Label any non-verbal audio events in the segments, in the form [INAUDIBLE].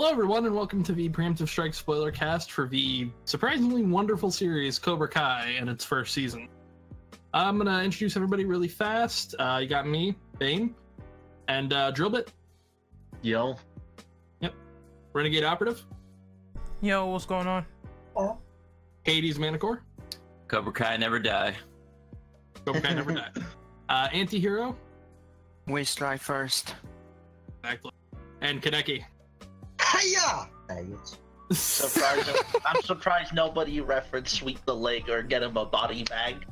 Hello, everyone, and welcome to the Preemptive Strike spoiler cast for the surprisingly wonderful series Cobra Kai and its first season. I'm gonna introduce everybody really fast. Uh, you got me, Bane, and uh, Drillbit, Yo. Yep. Renegade Operative, Yo, what's going on? Oh. Hades Manticore, Cobra Kai never die. Cobra Kai Never Die, [LAUGHS] uh, Antihero, We strike first. exactly, and Kaneki. Hiya! Surprised, I'm surprised nobody referenced sweep the leg or get him a body bag.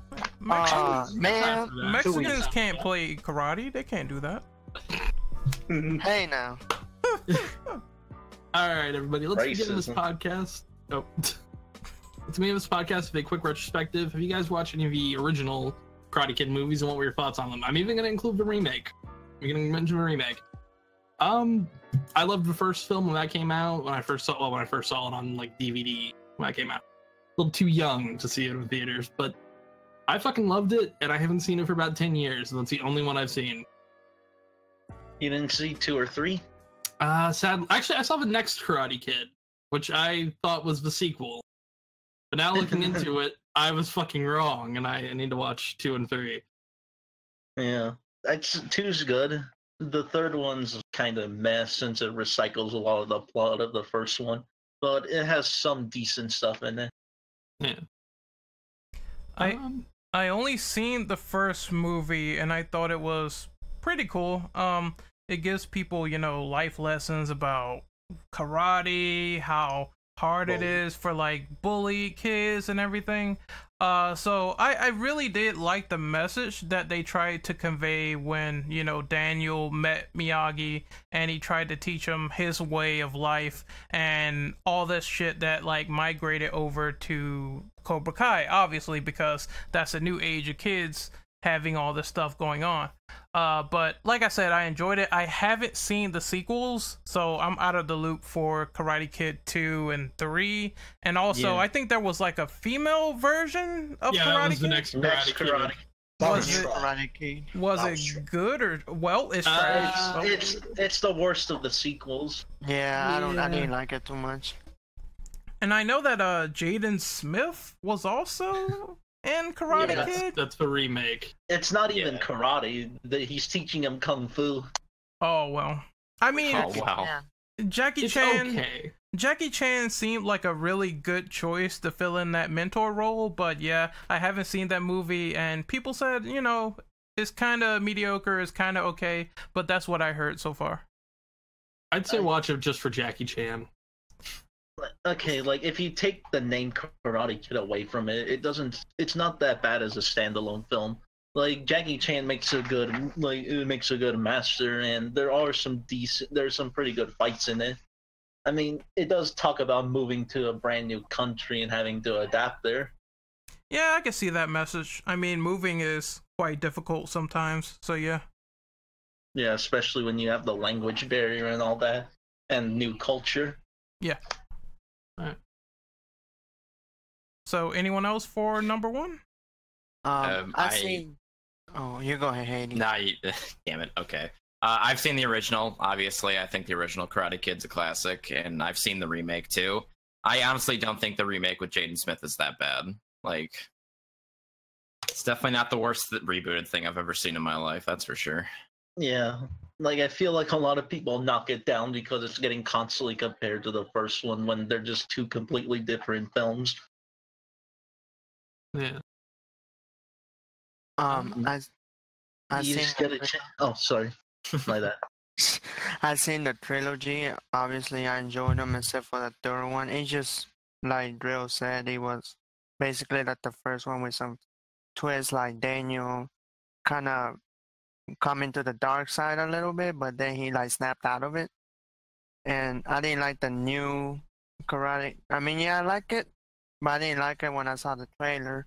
Aw, man. Mexicans can't play karate. They can't do that. [LAUGHS] Hey now. All right, everybody, let's begin [LAUGHS] this podcast. Oh, let's begin this podcast with a quick retrospective. Have you guys watched any of the original Karate Kid movies, and what were your thoughts on them? I'm even going to include the remake. I'm going to mention the remake. Um, I loved the first film when that came out. When I first saw, well, when I first saw it on like DVD when that came out. A little too young to see it in theaters, but I fucking loved it, and I haven't seen it for about ten years. And that's the only one I've seen. You didn't see two or three? Uh, sad. Actually, I saw the next Karate Kid, which I thought was the sequel. But now looking [LAUGHS] into it, I was fucking wrong, and I need to watch two and three. Yeah. that's two's good. The third one's kind of mess since it recycles a lot of the plot of the first one, but it has some decent stuff in it. Yeah. I Um, I only seen the first movie and I thought it was pretty cool. Um, it gives people you know life lessons about karate, how hard it Bully. is for like bully kids and everything. Uh, so I I really did like the message that they tried to convey when you know Daniel met Miyagi and he tried to teach him his way of life and all this shit that like migrated over to Cobra Kai, obviously because that's a new age of kids having all this stuff going on. Uh, but like I said, I enjoyed it. I haven't seen the sequels, so I'm out of the loop for Karate Kid 2 and 3. And also, Yeah. I think there was like a female version of yeah, Karate that was the next Karate Next Kid. Karate. Was it- Karate Kid. Was it was true. good or well? It's Uh. Oh. It's, it's it's the worst of the sequels. Yeah, I don't. I didn't like it too much. And I know that uh Jaden Smith was also in Karate Yeah, That's, Kid. that's the remake. It's not even Yeah. karate. The, he's teaching him kung fu. Oh well. I mean, Oh wow. Yeah. Jackie It's Chan. okay. Jackie Chan seemed like a really good choice to fill in that mentor role, but yeah, I haven't seen that movie, and people said, you know, it's kind of mediocre, it's kind of okay, but that's what I heard so far. I'd say watch it just for Jackie Chan. Okay, like if you take the name Karate Kid away from it, it doesn't. It's not that bad as a standalone film. Like Jackie Chan makes a good, like it makes a good master, and there are some decent. There's some pretty good fights in it. I mean, it does talk about moving to a brand new country and having to adapt there. Yeah, I can see that message. I mean, moving is quite difficult sometimes, so yeah. Yeah, especially when you have the language barrier and all that, and new culture. So, anyone else for number one? Um, Um, I I- seen. Oh, you go ahead, Hayden. Nah, you, [LAUGHS] damn it. Okay. Uh, I've seen the original. Obviously, I think the original Karate Kid's a classic, and I've seen the remake too. I honestly don't think the remake with Jaden Smith is that bad. Like, it's definitely not the worst th- rebooted thing I've ever seen in my life. That's for sure. Yeah, like I feel like a lot of people knock it down because it's getting constantly compared to the first one when they're just two completely different films. Yeah. Um, I. I you seen. just get a the- ch- Oh, sorry, like that. I've seen the trilogy. Obviously, I enjoyed them except for the third one. It just like Drill said, it was basically like the first one with some twists, like Daniel kind of coming to the dark side a little bit, but then he like snapped out of it. And I didn't like the new karate. I mean, yeah, I like it, but I didn't like it when I saw the trailer.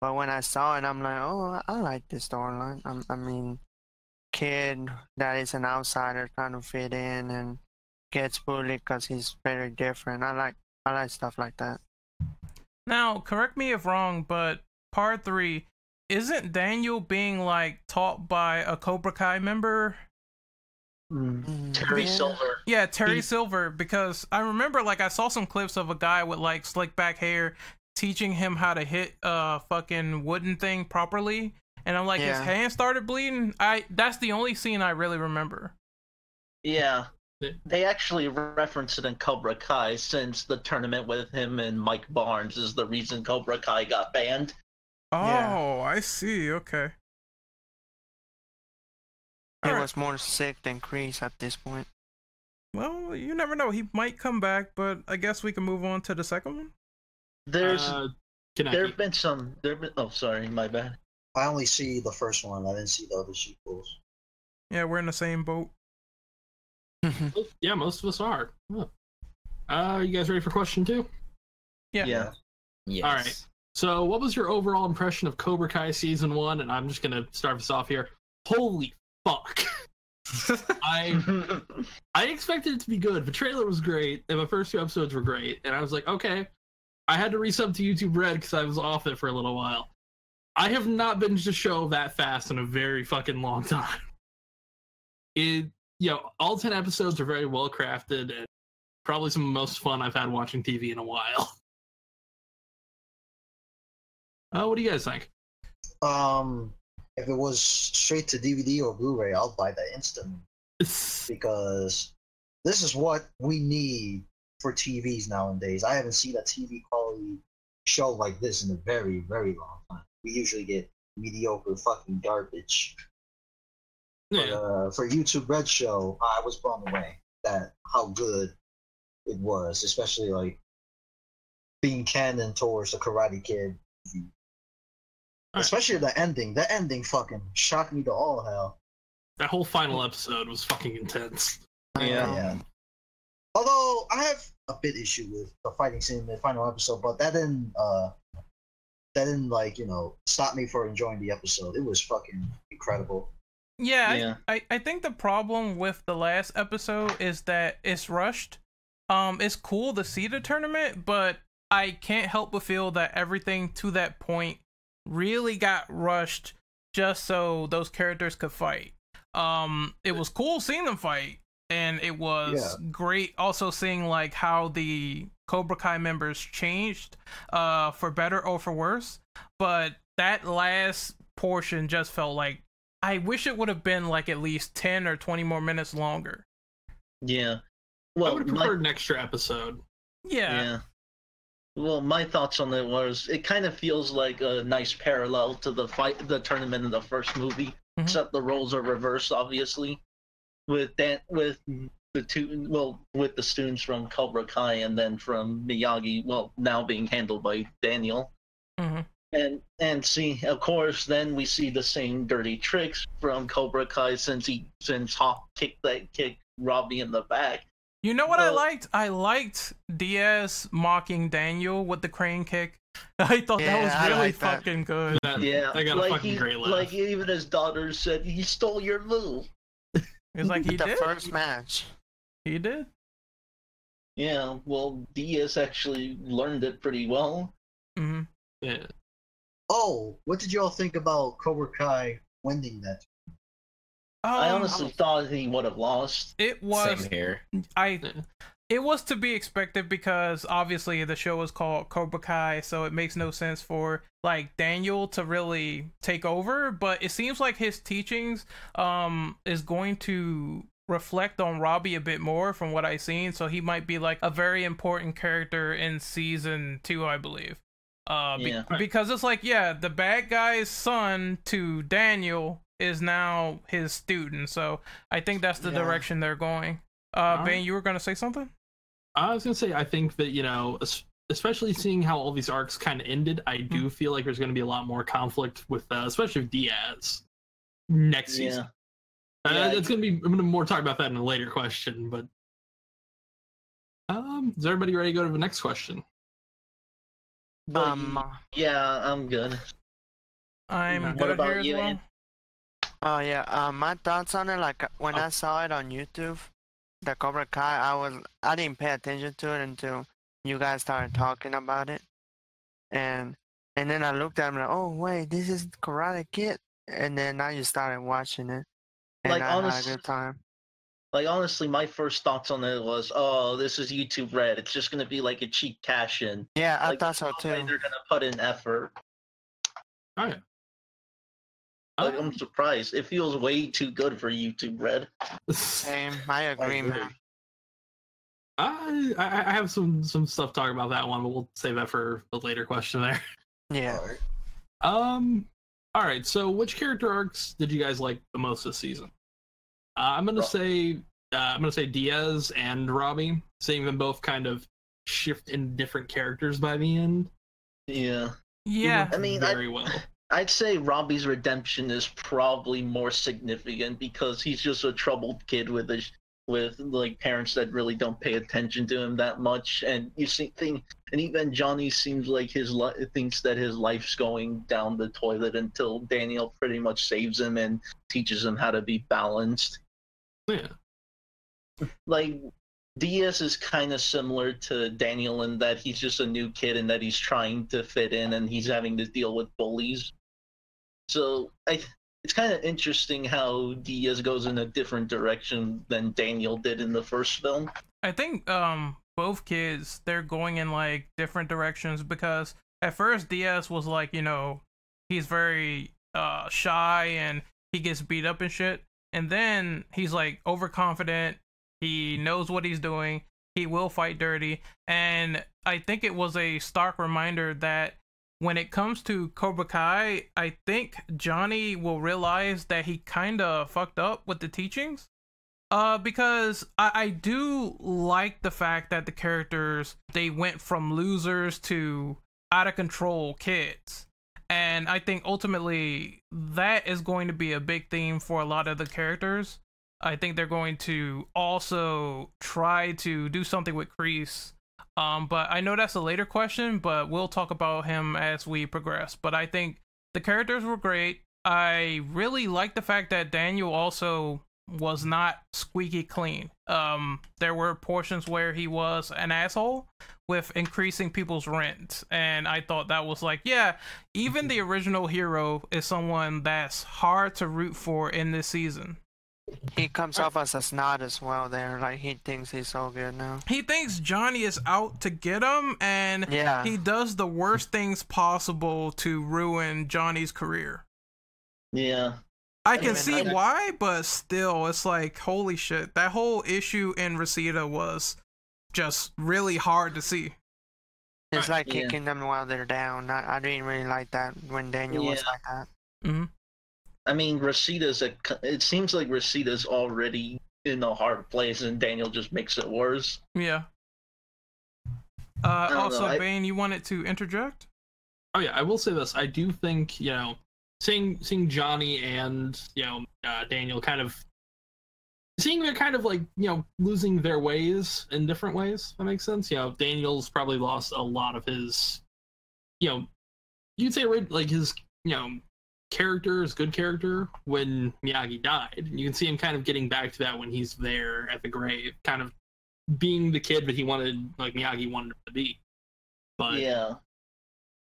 But when I saw it, I'm like, oh, I like this storyline. I mean, kid that is an outsider trying to fit in and gets bullied because he's very different. I like I like stuff like that. Now, correct me if wrong, but part three, isn't Daniel being like taught by a Cobra Kai member? Mm, Terry yeah. Silver. Yeah, Terry He- Silver, because I remember like I saw some clips of a guy with like slick back hair teaching him how to hit a fucking wooden thing properly. And I'm like, his hand started bleeding. I that's the only scene I really remember. Yeah. Yeah. They actually reference it in Cobra Kai since the tournament with him and Mike Barnes is the reason Cobra Kai got banned. Oh, Yeah. I see. Okay. He Alright. was more sick than Chris at this point. Well, you never know. He might come back, but I guess we can move on to the second one. There's uh, there Kaneki. have been some there have been oh sorry, my bad. I only see the first one. I didn't see the other sequels. Yeah, we're in the same boat. [LAUGHS] Yeah, most of us are. Huh. Uh, you guys ready for question two? Yeah. Yeah. Yes. All right. So, what was your overall impression of Cobra Kai season one? And I'm just gonna start this off here. Holy fuck! [LAUGHS] I I expected it to be good. The trailer was great, and the first two episodes were great. And I was like, okay. I had to resub to YouTube Red because I was off it for a little while. I have not been to show that fast in a very fucking long time. It, you know, all ten episodes are very well crafted and probably some of the most fun I've had watching TV in a while. [LAUGHS] Uh, what do you guys think? Um, if it was straight to DVD or Blu-ray, I'll buy that instantly because this is what we need for TVs nowadays. I haven't seen a TV quality show like this in a very, very long time. We usually get mediocre fucking garbage. But Yeah. uh, for YouTube Red Show, I was blown away that how good it was, especially like being canon towards the Karate Kid. Movie. Alright. Especially the ending. The ending fucking shocked me to all hell. That whole final episode was fucking intense. Yeah. Yeah. Although I have a bit issue with the fighting scene in the final episode, but that didn't uh that didn't like, you know, stop me for enjoying the episode. It was fucking incredible. Yeah, Yeah. I, I, I think the problem with the last episode is that it's rushed. Um, it's cool to see the tournament, but I can't help but feel that everything to that point really got rushed just so those characters could fight. Um, it was cool seeing them fight, and it was great also seeing like how the Cobra Kai members changed, uh, for better or for worse. But that last portion just felt like I wish it would have been like at least 10 or 20 more minutes longer. Yeah. I would have my- an extra episode. Yeah. Yeah. Well, my thoughts on it was it kind of feels like a nice parallel to the fight, the tournament in the first movie, Mhm. except the roles are reversed, obviously, with that, with the two, well, with the students from Cobra Kai and then from Miyagi, well, now being handled by Daniel. Mhm. And and see, of course, then we see the same dirty tricks from Cobra Kai since he since Hawk kicked that kick Robbie in the back. You know what I liked? I liked Diaz mocking Daniel with the crane kick. [LAUGHS] I thought that was really like that. fucking good. That, Yeah, I got a like fucking he, great laugh. like even his daughter said, he stole your move. It's like he did the first match. He did. Yeah, well, Diaz actually learned it pretty well. hmm yeah. Oh, what did y'all think about Cobra Kai winning that? I Um, honestly thought he would have lost. it was Same here. I it was to be expected because obviously the show is called Cobra Kai, so it makes no sense for like Daniel to really take over. But it seems like his teachings um is going to reflect on Robbie a bit more from what I've seen. So he might be like a very important character in season two, I believe. Uh, be- Yeah. because it's like yeah, the bad guy's son to Daniel is now his student. So I think that's the Yeah. direction they're going. Uh, Alright. Bane, you were gonna say something? I was gonna say, I think that you know, especially seeing how all these arcs kind of ended, I do feel like there's gonna be a lot more conflict with, uh, especially with Diaz next season. Yeah. Uh, it's gonna be. I'm gonna more talk about that in a later question, but um, is everybody ready to go to the next question? Um, yeah, I'm good. I'm What good about here as you, well. Ant? Oh yeah, uh, my thoughts on it. Like when Oh. I saw it on YouTube, the Cobra Kai, I was I didn't pay attention to it until you guys started talking about it, and and then I looked at it like, oh wait, this is Karate Kid, and then I just started watching it, and Like, I honest- had a good time. Like honestly, my first thoughts on it was, oh, this is YouTube Red. It's just gonna be like a cheap cash in. Yeah, I Like, thought so no way too. They're gonna put in effort. Oh yeah. Like I'm surprised. It feels way too good for YouTube Red. Same, I agree, agree. man. I, I I have some some stuff to talk about that one, but we'll save that for a later question there. Yeah. Alright. Um. All right. So, which character arcs did you guys like the most this season? Uh, I'm gonna Ro- say uh, I'm gonna say Diaz and Robbie, seeing them both kind of shift in different characters by the end. Yeah. Yeah. I mean, I- very well. I'd say Robbie's redemption is probably more significant because he's just a troubled kid with a with like parents that really don't pay attention to him that much, and you see thing, and even Johnny seems like his li- thinks that his life's going down the toilet until Daniel pretty much saves him and teaches him how to be balanced. Yeah. Like Diaz is kind of similar to Daniel in that he's just a new kid and that he's trying to fit in and he's having to deal with bullies. So I, it's kind of interesting how Diaz goes in a different direction than Daniel did in the first film. I think um both kids they're going in like different directions because at first Diaz was like, you know, he's very uh shy and he gets beat up and shit. And then he's like overconfident, he knows what he's doing, he will fight dirty. And I think it was a stark reminder that when it comes to Cobra Kai, I think Johnny will realize that he kind of fucked up with the teachings. Uh, because I, I do like the fact that the characters they went from losers to out of control kids, and I think ultimately that is going to be a big theme for a lot of the characters. I think they're going to also try to do something with Kreese. Um, but I know that's a later question, but we'll talk about him as we progress. But I think the characters were great. I really like the fact that Daniel also was not squeaky clean. Um, there were portions where he was an asshole with increasing people's rent, and I thought that was like, yeah, even the [LAUGHS] original hero is someone that's hard to root for in this season. He comes off as a snot as well there, like he thinks he's so good now. He thinks Johnny is out to get him, and Yeah. he does the worst things possible to ruin Johnny's career. Yeah. I can mean, see I- why, but still, it's like holy shit. That whole issue in Reseda was just really hard to see. It's like Yeah. kicking them while they're down. I, I didn't really like that when Daniel was like that. Mm hmm I mean, Reseda's a. It seems like Reseda's already in a hard place, and Daniel just makes it worse. Yeah. Uh, don't know, also, I- Bane, you wanted to interject? Oh yeah, I will say this. I do think you know, seeing seeing Johnny and you know uh, Daniel kind of seeing they're kind of like you know losing their ways in different ways. That makes sense. You know, Daniel's probably lost a lot of his, you know, you'd say like his you know character, is good character when Miyagi died. You can see him kind of getting back to that when he's there at the grave, kind of being the kid that he wanted, like Miyagi wanted him to be. But yeah.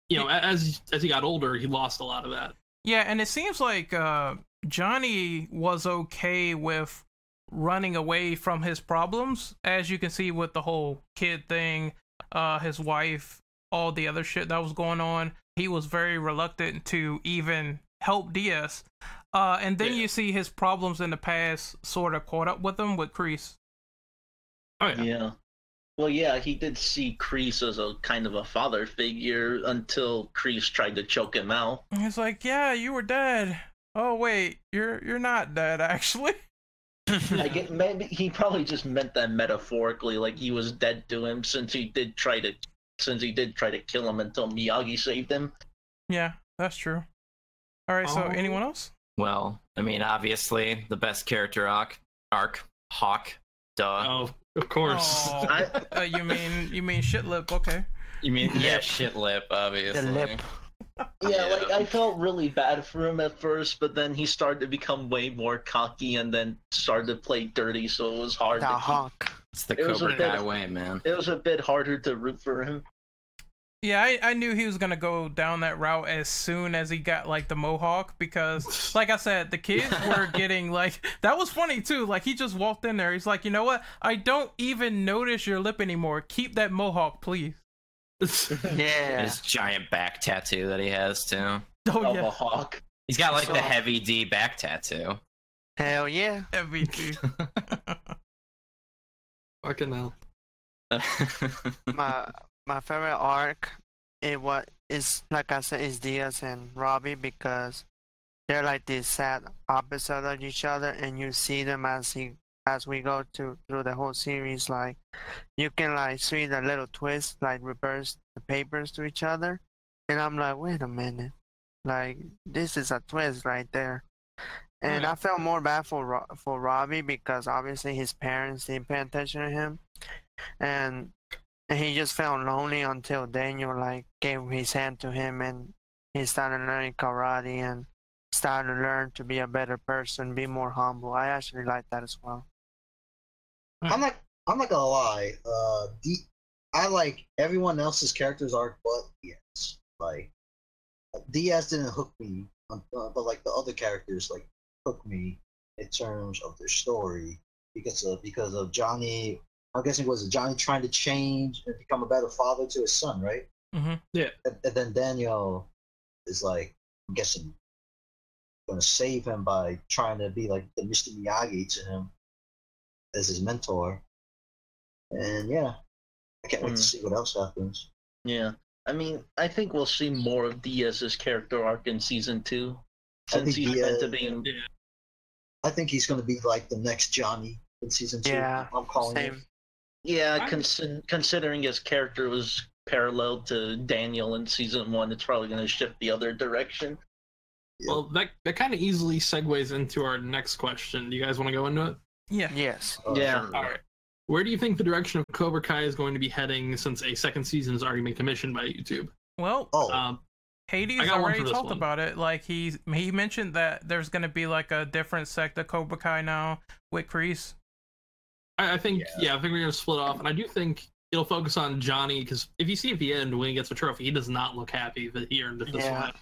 you know, as as he got older, he lost a lot of that. Yeah, and it seems like uh, Johnny was okay with running away from his problems, as you can see with the whole kid thing, uh, his wife, all the other shit that was going on. He was very reluctant to even help Diaz. Uh, and then Yeah. you see his problems in the past sort of caught up with him with Kreese. Oh yeah. Yeah. Well, yeah, he did see Kreese as a kind of a father figure until Kreese tried to choke him out. He's like, "Yeah, you were dead. Oh wait, you're you're not dead [LAUGHS] actually." I get maybe he probably just meant that metaphorically, like he was dead to him since he did try to since he did try to kill him until Miyagi saved him. Yeah, that's true. All right, so Oh. anyone else? Well, I mean, obviously, the best character arc, arc Hawk. Duh. Oh, of course. Oh, I- uh, you mean you mean shit lip? Okay. You mean yeah, Lip. shit lip, obviously. The lip. Yeah, Yeah. like I felt really bad for him at first, but then he started to become way more cocky and then started to play dirty, so it was hard The to keep hawk. It's the It was a Cobra bit- Kai way, man. it was a bit harder to root for him. Yeah, I, I knew he was gonna go down that route as soon as he got like the mohawk because, [LAUGHS] like I said, the kids were getting like [LAUGHS] that was funny too. Like he just walked in there, he's like, you know what? I don't even notice your lip anymore. Keep that mohawk, please. [LAUGHS] Yeah. His giant back tattoo that he has too. Oh of yeah, a hawk. He's got like the heavy D back tattoo. Hell yeah. MVP. Fucking hell. [LAUGHS] my my favorite arc it what is like I said is Diaz and Robbie because they're like this sad opposite of each other and you see them as he as we go to through the whole series like you can like see the little twist like reverse the papers to each other. And I'm like wait a minute. Like this is a twist right there and I felt more bad for Ro- for Robbie because obviously his parents didn't pay attention to him and and he just felt lonely until Daniel like gave his hand to him and he started learning karate and started to learn to be a better person, be more humble. I actually like that as well. I'm not. I'm not gonna lie. Uh, I like everyone else's characters arc, but Diaz. Like Diaz didn't hook me, uh, but like the other characters like hooked me in terms of their story because of because of Johnny. I'm guessing was Johnny trying to change and become a better father to his son, right? Mm-hmm. And, and then Daniel is like, I'm guessing, gonna save him by trying to be like the Mr. Miyagi to him as his mentor. And yeah, I can't wait to Hmm. see what else happens. Yeah. I mean, I think we'll see more of Diaz's character arc in season two. I Since think he's meant to be in I think he's gonna be like the next Johnny in season two. Yeah, I'm calling it. Same. Yeah, I- consi- considering his character was parallel to Daniel in season one, it's probably going to shift the other direction. Well, that that kind of easily segues into our next question. Do you guys want to go into it? Yeah. Yes. Uh, Yeah. sure. All right. Where do you think the direction of Cobra Kai is going to be heading since a second season has already been commissioned by YouTube? Well, Oh, Um, Hades I already talked one. about it. Like he he mentioned that there's gonna be like a different sect of Cobra Kai now with Kreese. I, I think yeah. I think we're gonna split off, and I do think it'll focus on Johnny because if you see at the end when he gets the trophy, he does not look happy that he earned it this Yeah. way.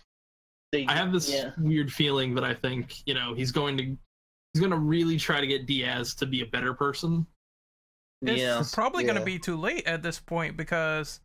They, I have this Yeah. weird feeling that I think you know he's going to he's going to really try to get Diaz to be a better person. It's Yeah. probably gonna be too late at this point because,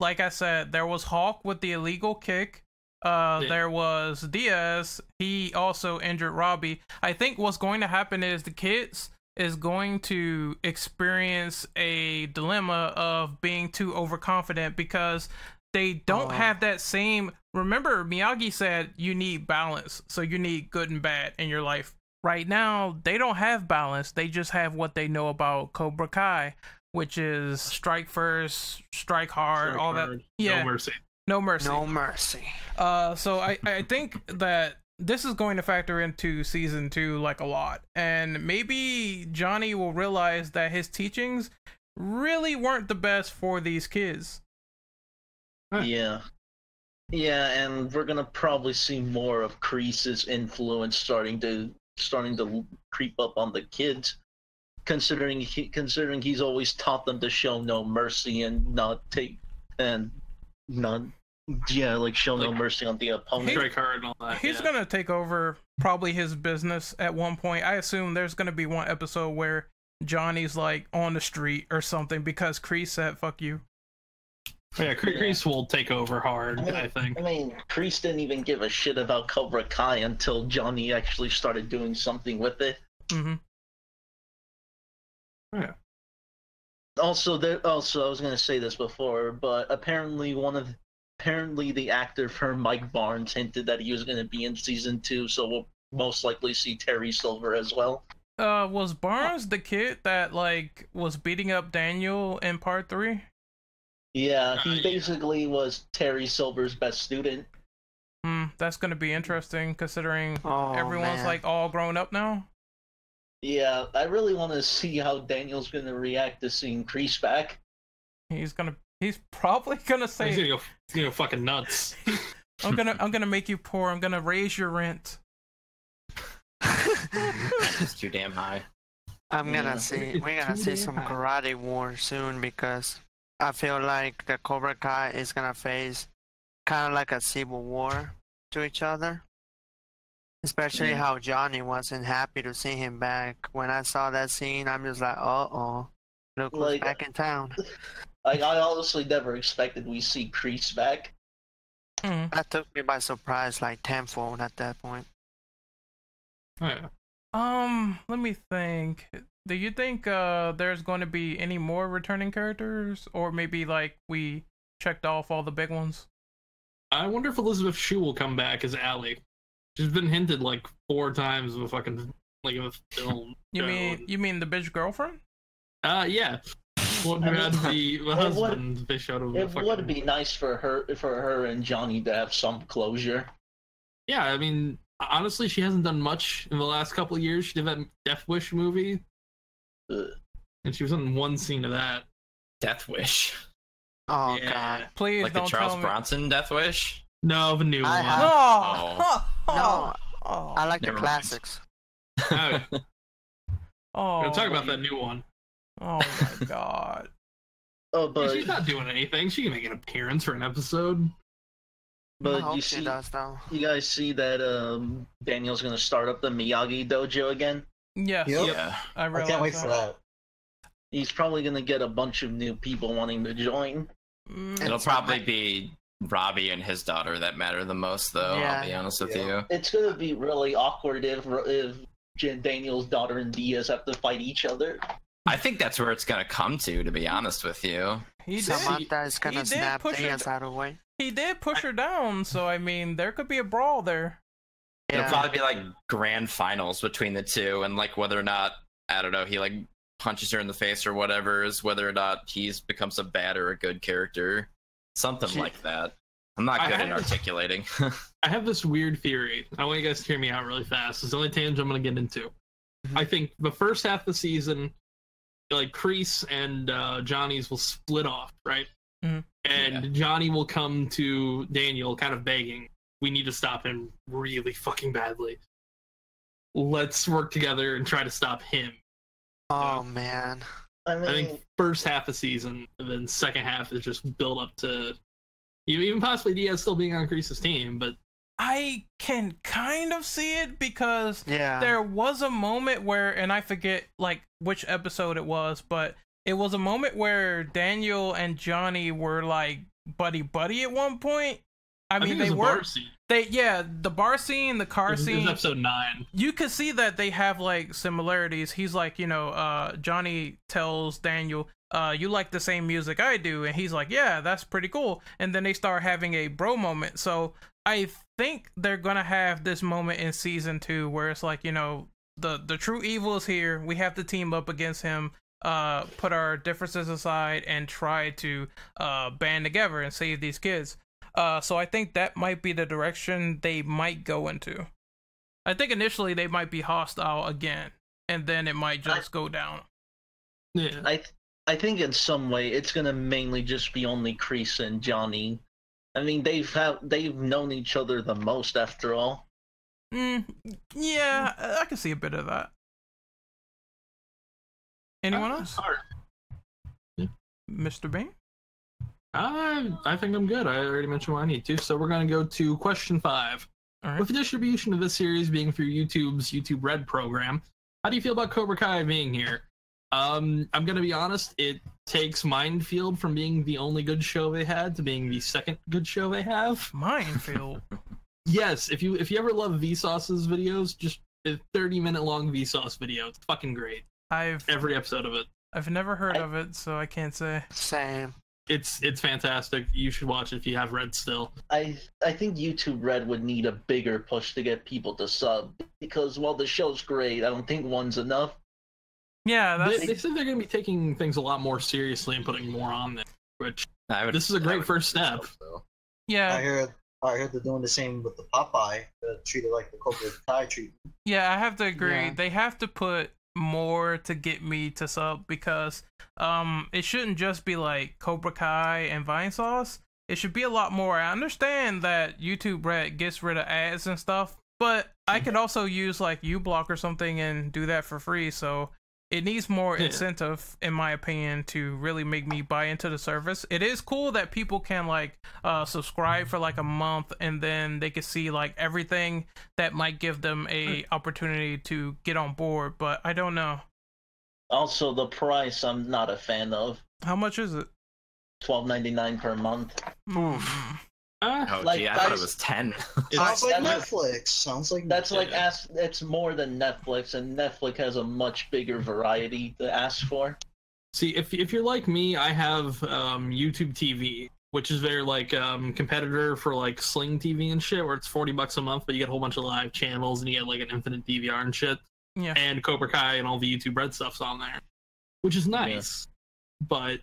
like I said, there was Hawk with the illegal kick. Uh, Yeah. there was Diaz. He also injured Robbie. I think what's going to happen is the kids is going to experience a dilemma of being too overconfident because they don't Oh. have that same. Remember, Miyagi said you need balance, so you need good and bad in your life. Right now, they don't have balance. They just have what they know about Cobra Kai, which is strike first, strike hard, all that. Yeah, no mercy. no mercy. No mercy. Uh, so I, I think that this is going to factor into season two like a lot, and maybe Johnny will realize that his teachings really weren't the best for these kids. Huh. Yeah. Yeah, and we're gonna probably see more of Kreese's influence starting to starting to creep up on the kids, considering he, considering he's always taught them to show no mercy and not take and not yeah like show no mercy on the opponent. Strike hard and all that. He's yeah. gonna take over probably his business at one point. I assume there's gonna be one episode where Johnny's like on the street or something because Kreese said "fuck you." Yeah, Cre- Kreese will take over hard. I think. I mean, Kreese didn't even give a shit about Cobra Kai until Johnny actually started doing something with it. Mm-hmm. Hmm also there also i was going to say this before but apparently one of apparently the actor for mike barnes hinted that he was going to be in season two so we'll most likely see terry silver as well Uh, was Barnes the kid that like was beating up Daniel in part three? yeah Uh, he yeah. basically was terry silver's best student Hmm, that's gonna be interesting considering Oh, everyone's man. like all grown up now. Yeah i really want to see how daniel's going to react to seeing Kreese back He's gonna he's probably gonna He's say gonna go. He's gonna go fucking nuts. [LAUGHS] I'm gonna I'm gonna make you poor. I'm gonna raise your rent. [LAUGHS] It's too damn high. I'm gonna see. We're gonna see some karate war soon because I feel like the Cobra Kai is gonna face kind of like a civil war to each other. Especially Yeah. how Johnny wasn't happy to see him back. When I saw that scene, I'm just like, uh oh, look who's Like- back in town. [LAUGHS] Like I honestly never expected we see Kreese back. Mm. That took me by surprise, like tenfold at that point. Oh, yeah. Um, let me think. Do you think uh there's going to be any more returning characters, or maybe like we checked off all the big ones? I wonder if Elizabeth Shue will come back as Ali. She's been hinted like four times in a fucking like in a film. You show. mean you mean the bitch girlfriend? Uh, yeah. One who I mean, had the, the would- husband. They showed him. the It fucking- would be nice for her, for her and Johnny to have some closure. Yeah, I mean, honestly, she hasn't done much in the last couple of years. She did that Death Wish movie, Uh, and she was in one scene of that. Death Wish. Oh yeah. god. Please Like the don't Charles tell me. Bronson Death Wish? No, the new I one. have- Oh, oh, No, oh, I like the Never mind. classics. Oh, oh, we're talk about that new one. Oh my [LAUGHS] god. Oh, Yeah, but she's not doing anything. She can make an appearance for an episode. I but hope you she see, does though. you guys see that um Daniel's gonna start up the Miyagi dojo again. Yes, Yep. Yeah. I I can't wait that. for that. He's probably gonna get a bunch of new people wanting to join. Mm, It'll probably be Robbie and his daughter that matter the most, though. Yeah. I'll be honest with Yeah. you. It's gonna be really awkward if if Jen Daniel's daughter and Diaz have to fight each other. I think that's where it's gonna come to, to be honest with you. he did. Samantha is he gonna did snap push her out of the way. He did push her down, so I mean, there could be a brawl there. It'll Yeah. probably be like grand finals between the two, and like whether or not I don't know he like punches her in the face or whatever is whether or not he's becomes a bad or a good character, something She- like that. I'm not good at articulating. [LAUGHS] I have this weird theory. I want you guys to hear me out really fast. It's the only tangent I'm going to get into. Mhm. I think the first half of the season, like Kreese and uh, Johnny's will split off, right? Mhm. And Johnny will come to Daniel, kind of begging, "We need to stop him really fucking badly. Let's work together and try to stop him." Oh man. I I think first half of season, and then second half is just build up to you know, even possibly Diaz still being on Kreese's team, but I can kind of see it because Yeah. there was a moment where, and I forget like which episode it was, but it was a moment where Daniel and Johnny were like buddy buddy at one point. I mean, think they it a were bar scene. They yeah the bar scene, the car it scene. episode nine. you can see that they have like similarities. He's like, you know, uh, Johnny tells Daniel, uh, you like the same music I do, and he's like, yeah, that's pretty cool. And then they start having a bro moment. So I think they're gonna have this moment in season two where it's like, you know, the the true evil is here. We have to team up against him. Uh, put our differences aside and try to uh band together and save these kids. Uh, so I think that might be the direction they might go into. I think initially they might be hostile again, and then it might just go down. Yeah. I th- I think in some way it's gonna mainly just be only Kreese and Johnny. I mean, they've have they've known each other the most after all. Mm, yeah, I can see a bit of that. Anyone Uh, else? hard. Mr. Bane? I, I think I'm good. I already mentioned what I need to. So we're going to go to question five. All right. With the distribution of this series being through YouTube's YouTube Red program, how do you feel about Cobra Kai being here? Um, I'm going to be honest. It takes Mind Field from being the only good show they had to being the second good show they have. Minefield. [LAUGHS] [LAUGHS] Yes, if you if you ever love Vsauce's videos, just a 30 minute long Vsauce video. It's fucking great. I've Every episode of it. I've never heard I- of it, so I can't say. Same. It's it's fantastic. You should watch it if you have Red still. I I think YouTube Red would need a bigger push to get people to sub because while the show's great, I don't think one's enough. Yeah, They, that's they said they're going to be taking things a lot more seriously and putting more on there, which I would, this is a great first think step. so. I yeah, heard I heard they're doing the same with the Popeye, uh, treated like the Cobra Kai treatment. yeah. I have to agree. Yeah. They have to put more to get me to sub because um it shouldn't just be like Cobra Kai and Vine Sauce. It should be a lot more. I understand that YouTube Red gets rid of ads and stuff, but I could also use like uBlock or something and do that for free. So it needs more Yeah. incentive in my opinion to really make me buy into the service it is cool that people can like uh subscribe for like a month and then they can see like everything that might give them a opportunity to get on board but i don't know Also, the price I'm not a fan of. how much is it Twelve ninety nine per month. Mm. Uh, Oh, Like, gee, I thought it was 10. [LAUGHS] Sounds like Netflix. Sounds like That's like ask. It's more than Netflix, and Netflix has a much bigger variety to ask for. see, if if you're like me, I have um, YouTube TV, which is their like um, competitor for like Sling TV and shit, where it's forty bucks a month, but you get a whole bunch of live channels and you get like an infinite DVR and shit, yeah and Cobra Kai and all the YouTube Red stuff's on there, which is nice. But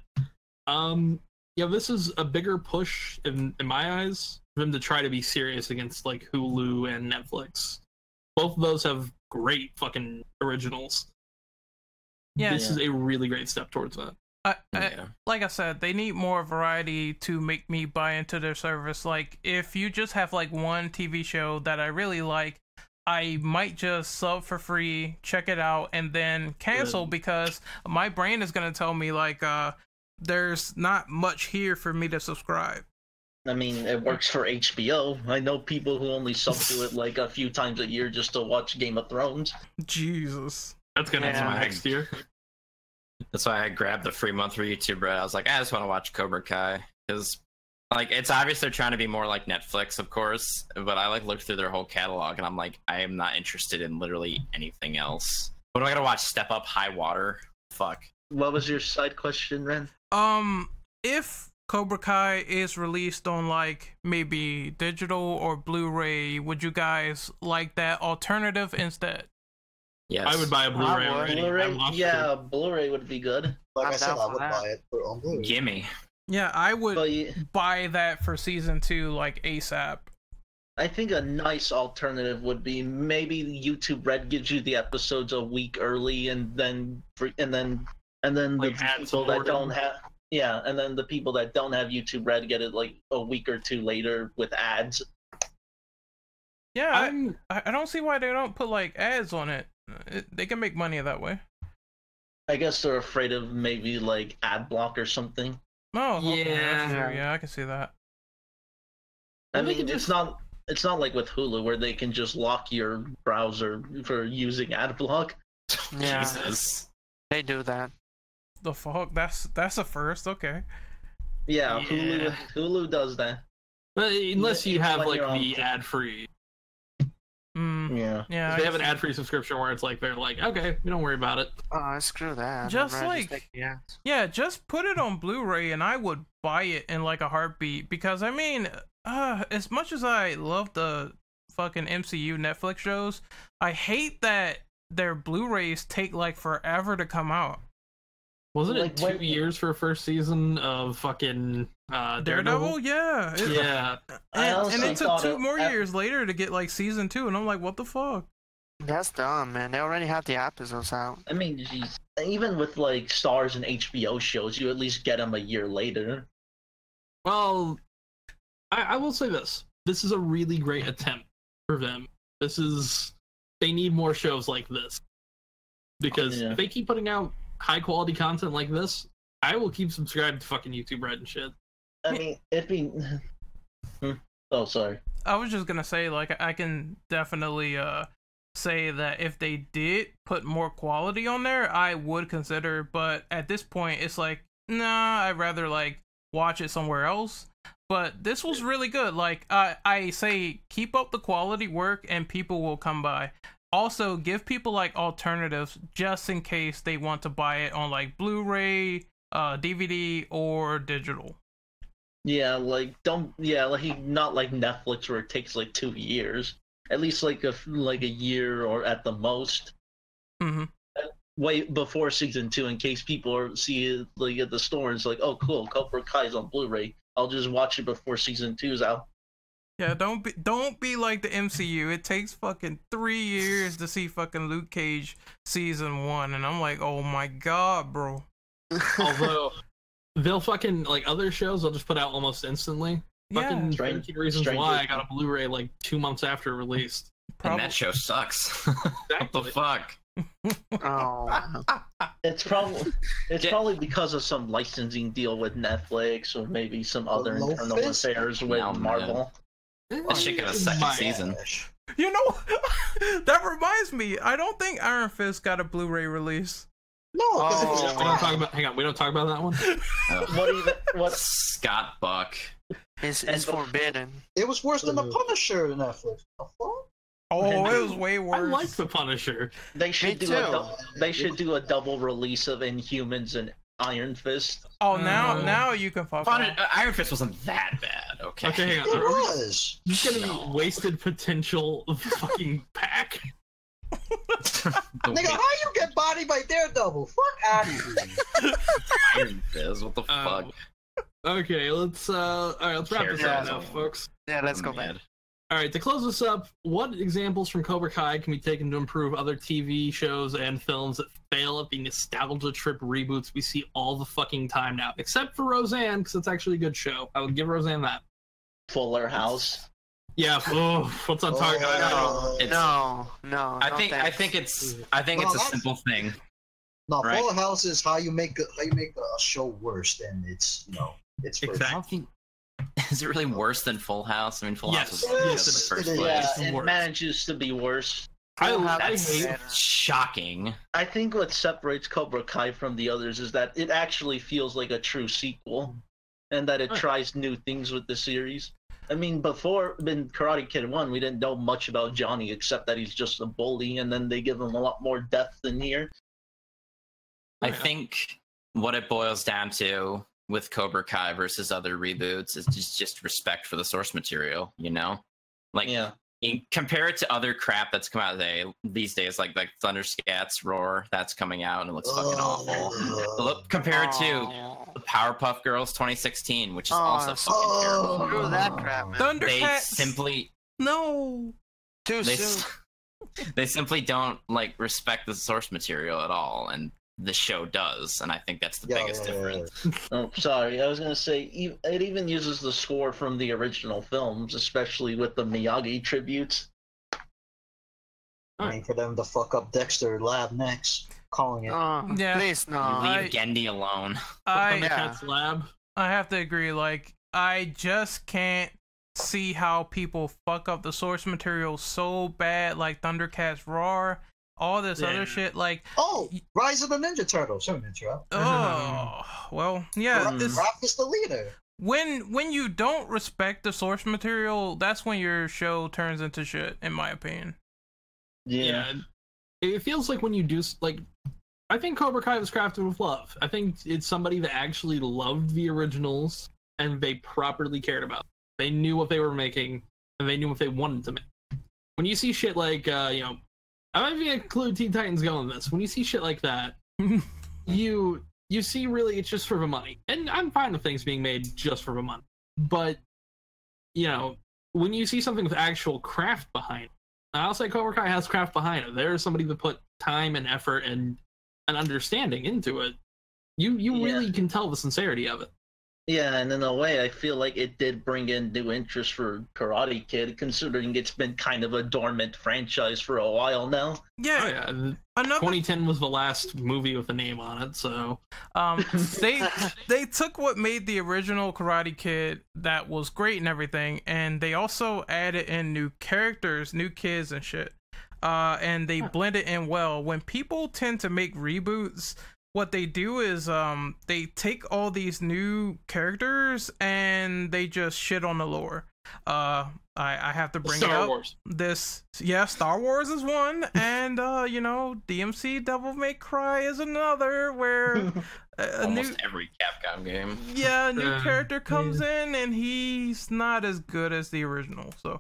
um, yeah, this is a bigger push in in my eyes for them to try to be serious against like Hulu and Netflix. Both of those have great fucking originals. yeah this is a really great step towards that. I, I, yeah. like I said, they need more variety to make me buy into their service. Like, if you just have like one TV show that I really like, I might just sub for free, check it out, and then cancel Good. because my brain is gonna tell me like, uh, there's not much here for me to subscribe. I mean, it works for HBO. I know people who only sub to it like a few times a year just to watch Game of Thrones. Jesus. That's gonna Yeah. happen next year. That's why I grabbed the free month for YouTube Red. I was like, I just want to watch Cobra Kai because, like, it's obvious they're trying to be more like Netflix, of course. But I like looked through their whole catalog and I'm like, I am not interested in literally anything else. What am I gonna watch? Step Up High Water? Fuck. What was your side question, Ren? Um, if Cobra Kai is released on like maybe digital or Blu-ray, would you guys like that alternative instead? Yes. I would buy a Blu-ray would. already. Blu-ray? love Yeah, Blu-ray would be good. Like I I'm said, I would that. buy it for on Blu-ray. Gimme. Yeah, I would But you- buy that for season two like ASAP. I think a nice alternative would be maybe YouTube Red gives you the episodes a week early, and then and then and then Like the ad people that don't have yeah, and then the people that don't have YouTube Red get it like a week or two later with ads. Yeah, I, I'm I I don't see why they don't put like ads on it. it. They can make money that way. I guess they're afraid of maybe like ad block or something. Oh, okay, Yeah. true. yeah, I can see that. I Well, they mean, could it's just- not it's not like with Hulu where they can just lock your browser for using ad block. Yeah. Jesus. They do that. The fuck? That's that's a first. Okay. Yeah, Yeah. Hulu Hulu does that. but unless you have like the ad-free. Mm, Yeah. yeah. They have an ad-free subscription where it's like they're like, okay, we don't worry about it. Oh, screw that. Just like- take the. Yeah, just put it on Blu-ray and I would buy it in like a heartbeat because I mean, uh as much as I love the fucking MCU Netflix shows, I hate that their Blu-rays take like forever to come out. Wasn't Like, it two when- years for a first season of fucking uh, Daredevil, Daredevil? yeah. It- Yeah, And, and it took two it- more I- years later to get like season two, and I'm like, what the fuck? That's dumb, man. They already have the episodes out. I mean, geez, even with like Starz and HBO shows, you at least get them a year later. Well, I, I will say this: this is a really great attempt for them. This is they need more shows like this because Yeah. if they keep putting out high quality content like this, I will keep subscribed to fucking YouTube Red and shit. I mean, it'd be. [LAUGHS] Oh, sorry. I was just gonna say, like, I can definitely uh say that if they did put more quality on there, I would consider. But at this point, it's like, nah, I'd rather like watch it somewhere else. But this was really good. Like, I I say, keep up the quality work, and people will come by. Also, give people like alternatives just in case they want to buy it on like Blu-ray, uh, DVD, or digital. Yeah, like don't. Yeah, like not like Netflix where it takes like two years. At least like a like a year or at the most. mm-hmm. Wait before season two in case people are see it like at the store and it's like, oh cool, Cobra Kai's on Blu-ray. I'll just watch it before season two's out. Yeah, don't be don't be like the MCU. It takes fucking three years to see fucking Luke Cage season one, and I'm like, oh my god, bro. Although [LAUGHS] they'll fucking like other shows, they'll just put out almost instantly. Yeah, Fucking Strange- 13 Reasons Stranger Why I got a Blu-ray like two months after it released. And that show sucks. [LAUGHS] what the fuck? [LAUGHS] Oh. It's probably it's Yeah. probably because of some licensing deal with Netflix or maybe some other internal affairs with No, man. Marvel. That shit got a second My- season. Gosh. You know, [LAUGHS] that reminds me. I don't think Iron Fist got a Blu-ray release. No, it was Oh. We don't talk about. Hang on, we don't talk about that one. Ugh. What even what Scott Buck. It's, And it's the- forbidden. It was worse than the. Punisher in Netflix. Oh, it was way worse. I worse. like the Punisher. they should Me do a too. dou- they should do a double release of Inhumans and Iron Fist. Oh, now Uh, now you can fuck. Pun- uh, Iron Fist wasn't that bad. Okay. Okay, hang on. It Are we was. just gonna No. wasted potential [LAUGHS] fucking pack? The [LAUGHS] Nigga, how you get bodied by Daredevil? Fuck out of here. [LAUGHS] Iron Fist. What the Uh, fuck? Okay, let's uh all right, let's wrap this up now, folks. Yeah, let's go Man. back. All right, to close this up, what examples from Cobra Kai can be taken to improve other TV shows and films that fail at the nostalgia trip reboots we see all the fucking time now? Except for Roseanne, because it's actually a good show. I would give Roseanne that. Fuller House. Yeah. Oh, what's on target? I don't know. Uh, It's- No, no. I no think I think it's I think Well, it's a simple thing. No, Right. Full House is how you make a, how you make a show worse than it's you know it's first. Exactly. I don't think is it really worse than Full House? I mean, Full Yes. House was really good in the first it is. place. Yeah, It's it worse. manages to be worse. I, Full House I is hate. better. Shocking. I think what separates Cobra Kai from the others is that it actually feels like a true sequel, and that it Right. tries new things with the series. I mean, before in Karate Kid One, we didn't know much about Johnny except that he's just a bully, and then they give him a lot more depth in here. I Yeah. think what it boils down to with Cobra Kai versus other reboots is just, just respect for the source material, you know? Like Yeah, in, compare it to other crap that's come out today these days, like like Thundercats Roar that's coming out and it looks fucking awful. Look, compare it to Oh, Powerpuff Girls 2016, which is Oh, also so- fucking terrible. Screw that crap, man. They Thundercats. simply No. Too they soon. s- [LAUGHS] they simply don't like respect the source material at all, and the show does, and I think that's the Yeah, biggest yeah, yeah, difference. [LAUGHS] Oh, sorry. I was gonna say e- it even uses the score from the original films, especially with the Miyagi tributes. Hmm. Waiting for them to fuck up Dexter Lab next. Calling it. Oh, Yeah. please no. You leave I- Genndy alone. [LAUGHS] I Thundercats Lab. I have to agree. Like, I just can't see how people fuck up the source material so bad, like Thundercats Roar, all this Yeah. other shit. Like, Oh, Rise of the Ninja Turtles. Sorry to interrupt. oh, [LAUGHS] well, yeah. Raph This, Raph is the leader. when when you don't respect the source material, that's when your show turns into shit, in my opinion. Yeah. It feels like when you do like I think Cobra Kai was crafted with love. I think it's somebody that actually loved the originals and they properly cared about. It. They knew what they were making and they knew what they wanted to make. When you see shit like uh, you know, I might even include Teen Titans Go in this. When you see shit like that, [LAUGHS] you you see really it's just for the money. And I'm fine with things being made just for the money. But you know, when you see something with actual craft behind it, I'll say Cobra Kai has craft behind it. There's somebody that put time and effort and an understanding into it. You you Yeah. really can tell the sincerity of it. Yeah, and in a way, I feel like it did bring in new interest for Karate Kid, considering it's been kind of a dormant franchise for a while now. Yeah, Oh yeah, another 2010 was the last movie with a name on it, so Um, [LAUGHS] they [LAUGHS] they took what made the original Karate Kid that was great and everything, and they also added in new characters, new kids and shit. Uh, and they blend it in well. When people tend to make reboots, what they do is um they take all these new characters and they just shit on the lore. Uh, I I have to bring it Star up Wars. this yeah star wars is one [LAUGHS] and uh you know dmc devil may cry is another where [LAUGHS] a, a new every Capcom game. yeah a new Uh, [LAUGHS] character comes in and he's not as good as the original so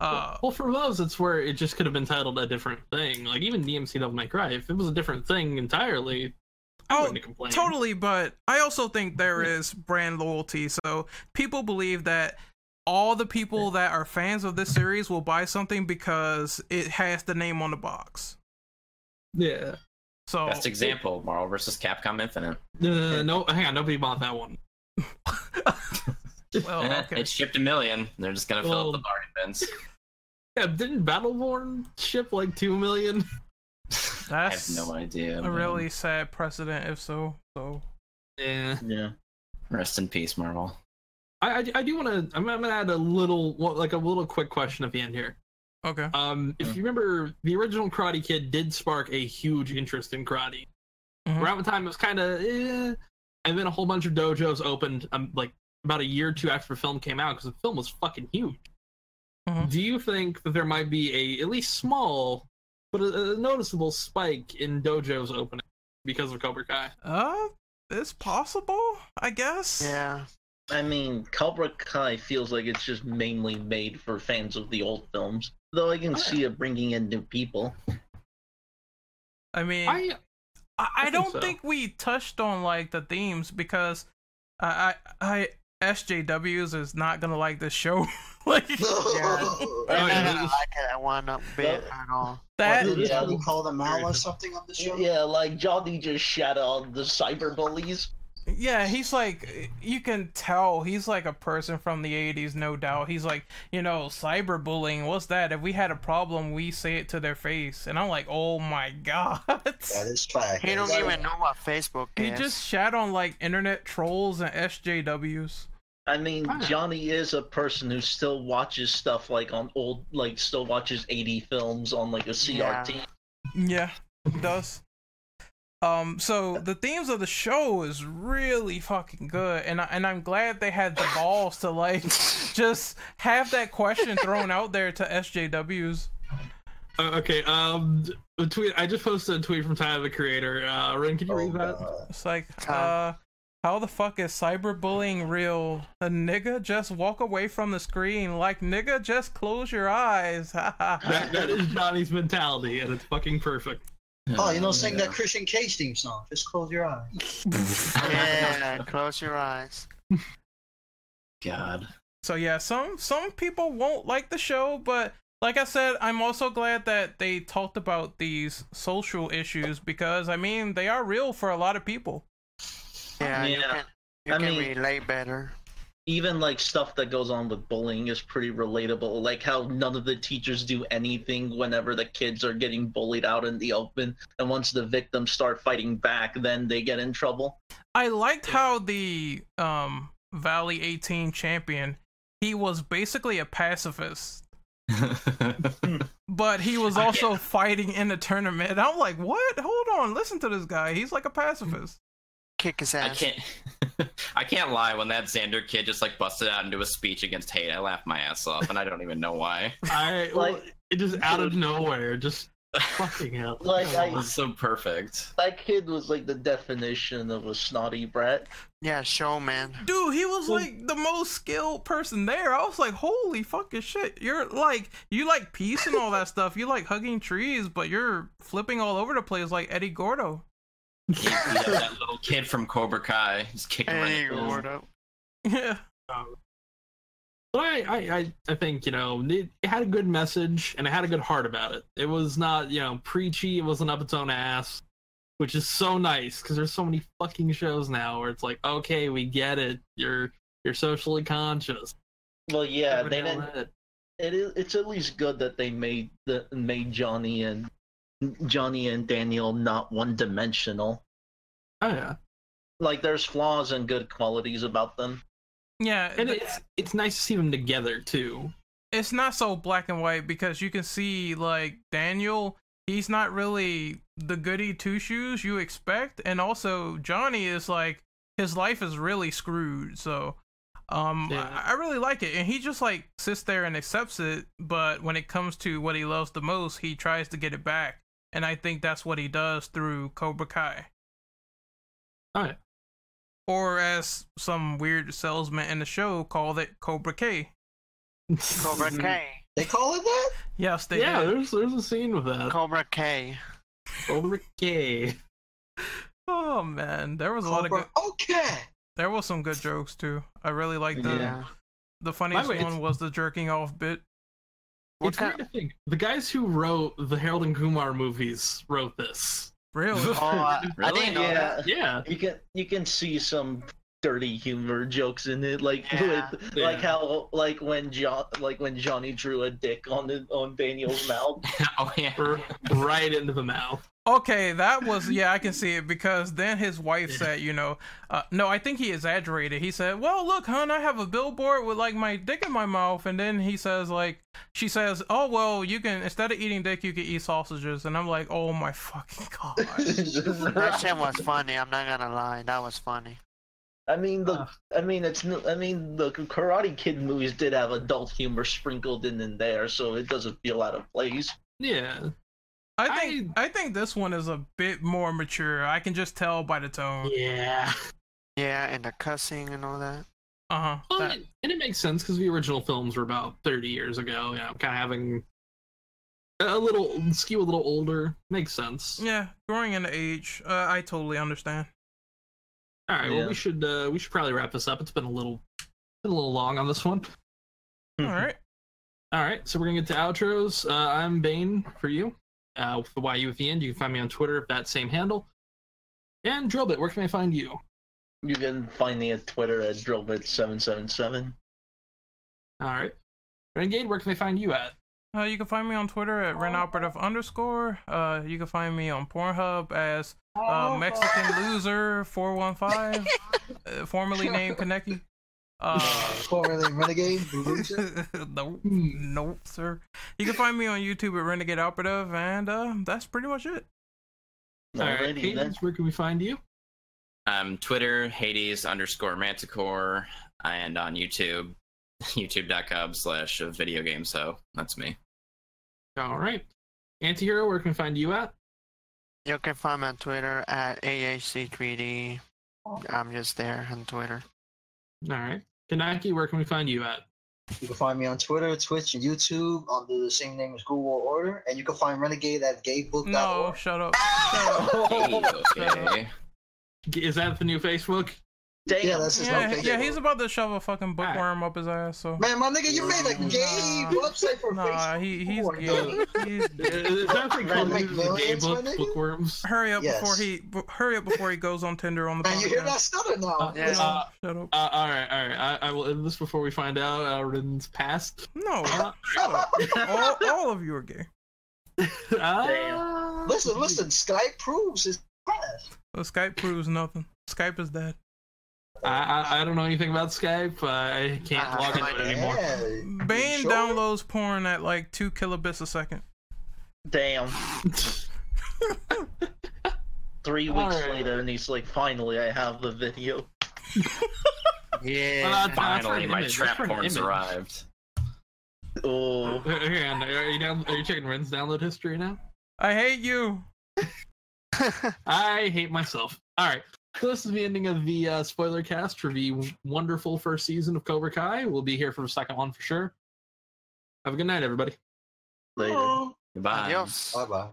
uh well, for those, it's where it just could have been titled a different thing. Like even DMC Devil May Cry, if it was a different thing entirely, I Oh, wouldn't totally but i also think there is brand loyalty so people believe that all the people that are fans of this series will buy something because it has the name on the box Yeah. so Best example: Marvel versus Capcom Infinite. Uh, no, hang on, nobody bought that one. [LAUGHS] well Eh, okay It shipped a million. They're just gonna fill Well- up the bargain bins. [LAUGHS] Yeah, didn't Battleborn ship like two million? I That's have no idea. a man. really sad precedent, if so. So Yeah. Yeah. Rest in peace, Marvel. I, I, I do want to. I'm, I'm gonna add a little, well, like a little quick question at the end here. okay. Um, if you remember, the original Karate Kid did spark a huge interest in karate. Mhm. Around the time it was kind of, eh, and then a whole bunch of dojos opened, um, like about a year or two after the film came out, because the film was fucking huge. Mhm. Do you think that there might be a at least small, but a, a noticeable spike in dojos opening because of Cobra Kai? Uh, it's possible, I guess. Yeah. I mean, Cobra Kai feels like it's just mainly made for fans of the old films. Though I can see it bringing in new people. I mean, I I, I think don't so. think we touched on like the themes because I I, I SJWs is not gonna like this show. [LAUGHS] like [LAUGHS] Yeah. Oh, I yeah, don't like it one up bit Well- at all. that. Did Yeah. Johnny call them out or something on the show? Yeah, like Johnny just shat on the cyber bullies. Yeah, he's like you can tell he's like a person from the 80s, no doubt. He's like, you know, cyberbullying, what's that? If we had a problem, we say it to their face. And I'm like, "Oh my [LAUGHS] god." That is fact. He don't even know what Facebook he is. just shat on like internet trolls and SJWs. I mean. Johnny is a person who still watches stuff like on old, like still watches 80 films on like a CRT. Yeah, it does. Um, so the themes of the show is really fucking good, and I, and I'm glad they had the balls to like [LAUGHS] just have that question thrown out there to SJWs. uh, okay. Um, a tweet. I just posted a tweet from Tyler the Creator. Uh, Ren, can you Oh, read that? God. It's like, uh, how the fuck is cyberbullying real? A nigga just walk away from the screen, like nigga just close your eyes. [LAUGHS] That, that is Johnny's mentality, and it's fucking perfect. Oh, you know, sing that Christian Cage theme song. Just close your eyes. [LAUGHS] yeah, close your eyes. God. So yeah, some some people won't like the show, but like I said, I'm also glad that they talked about these social issues because I mean they are real for a lot of people. Yeah, you Yeah. can, you I can mean- relate better. Even like stuff that goes on with bullying is pretty relatable. Like how none of the teachers do anything whenever the kids are getting bullied out in the open, and once the victims start fighting back, then they get in trouble. I liked how the um Valley 18 champion, he was basically a pacifist, [LAUGHS] but he was [LAUGHS] I also fighting in the tournament. I'm like, what? Hold on, listen to this guy. He's like a pacifist. Kick his ass. I can't. [LAUGHS] I can't lie. When that Xander kid just like busted out into a speech against hate, I laughed my ass off, and I don't even know why. [LAUGHS] I well, Like- it just out of nowhere, just [LAUGHS] fucking hell. Like, I- was so perfect. That kid was like the definition of a snotty brat. Yeah, showman. Dude, he was like the most skilled person there. I was like, holy fucking shit. You're like, you like peace and all that stuff. You like hugging trees, but you're flipping all over the place like Eddie Gordo. He beat that little kid from Cobra Kai. Just kicking him right Hey, in the face. Oh. Yeah. But I, I, I, I think you know it, it had a good message and it had a good heart about it. It was not you know preachy. It wasn't up its own ass, which is so nice because there's so many fucking shows now where it's like, okay, we get it. You're you're socially conscious. Well, yeah, they didn't. it. It is. It's at least good that they made the made Johnny and Johnny and Daniel not one dimensional. Oh yeah, Like there's flaws and good qualities about them. Yeah. and it's it's nice to see them together too. it's not so black and white because you can see like Daniel, he's not really the goody two shoes you expect, and also Johnny is like his life is really screwed. So, um, Yeah. I, I really like it, and he just like sits there and accepts it. But when it comes to what he loves the most, he tries to get it back, and I think that's what he does through Cobra Kai. Oh yeah. Or as some weird salesman in the show called it, Cobra K. [LAUGHS] Cobra K. They call it that? Yes, they yeah, did. there's there's a scene with that. Cobra K. Cobra K. [LAUGHS] Oh man, there was a lot of good. Okay. There was some good jokes too. I really liked the Yeah. the funniest way, one it's- was the jerking off bit. What it's kind- weird to think the guys who wrote the Harold and Kumar movies wrote this. Really? [LAUGHS] Oh, I, I Really? didn't know Yeah. that. Yeah. You can you can see some dirty humor jokes in it, like Yeah. with Yeah. like how like when John like when Johnny drew a dick on the, on Daniel's mouth. [LAUGHS] oh yeah. [LAUGHS] Right into the mouth. Okay, that was yeah, I can [LAUGHS] see it because then his wife said, you know, uh, no, I think he exaggerated. He said, "Well, look, hon, I have a billboard with like my dick in my mouth," and then he says, like, she says, "Oh, well, you can instead of eating dick, you can eat sausages," and I'm like, "Oh my fucking god!" [LAUGHS] That shit was funny. I'm not gonna lie. That was funny. I mean the Uh. I mean it's I mean the Karate Kid movies did have adult humor sprinkled in in there, so it doesn't feel out of place. Yeah. I think I, think this one is a bit more mature. I can just tell by the tone. Yeah. Yeah, and the cussing and all that. Uh huh. Well, and and it makes sense because the original films were about 30 years ago. Yeah, kind of having a little skew a little older makes sense. Yeah, growing in age, uh, I totally understand. All right. Well, we should uh, we should probably wrap this up. It's been a little been a little long on this one. All right. All right. So we're gonna get to outros. Uh, I'm Bane for you. Uh, with the YU at the end. You can find me on Twitter at that same handle. And Drillbit, where can I find you? You can find me at Twitter at drillbit777. All right. Renegade, where can they find you at? Uh, you can find me on Twitter at renoperative underscore. Uh, you can find me on Pornhub as uh, Mexican Loser four one five, uh, formerly named Kaneki. Uh, [LAUGHS] Formerly Renegade. Lucha. [LAUGHS] nope, nope, sir. You can find me on YouTube at Renegade Operative, and uh, that's pretty much it. All right. Hades, then. Where can we find you? Um, Twitter, Hades underscore Manticore, and on YouTube, [LAUGHS] youtube.com slash video game. So that's me. All right. Antihero, where can we find you at? You can find me on Twitter at AHC3D. I'm just there on Twitter. All right. Kaneki, where can we find you at? You can find me on Twitter, Twitch, and YouTube under the same name as Ghoul World Order. And you can find Renegade at gaybook.org. No, shut up. Shut up. [LAUGHS] Hey, okay. Is that the new Facebook? Damn. Yeah, that's his Yeah, no yeah, he's about to shove a fucking bookworm up his ass. So Man, my nigga, you made a gay Nah. website for nah, Facebook. he he's Come on, gay. dog. He's Is that like Man, called make the gay book, bookworms? hurry up Yes. before he b- hurry up before he goes on Tinder on the Man, you hear that podcast. stutter now? Uh, Yeah. Uh, Shut up. uh, all right, all right. I, I will end this before we find out Alden's past. No, Uh, shut up. All, all of you are gay. uh, [LAUGHS] listen, listen. Skype proves his past. So Skype proves nothing. Skype is dead. I, I I don't know anything about Skype. Uh, I can't Ah, log into it anymore. Bane sure? downloads porn at like two kilobits a second. Damn. [LAUGHS] Three weeks Alright. later, and he's like, "Finally, I have the video." [LAUGHS] Yeah. Well, that's- Finally, an my image. trap That's for an porn's arrived. Oh, Hang on, are you down? Are you checking Ren's download history now? I hate you. [LAUGHS] I hate myself. All right. So this is the ending of the uh, spoiler cast for the wonderful first season of Cobra Kai. We'll be here for the second one for sure. Have a good night, everybody. later. Goodbye. Adios. Bye bye.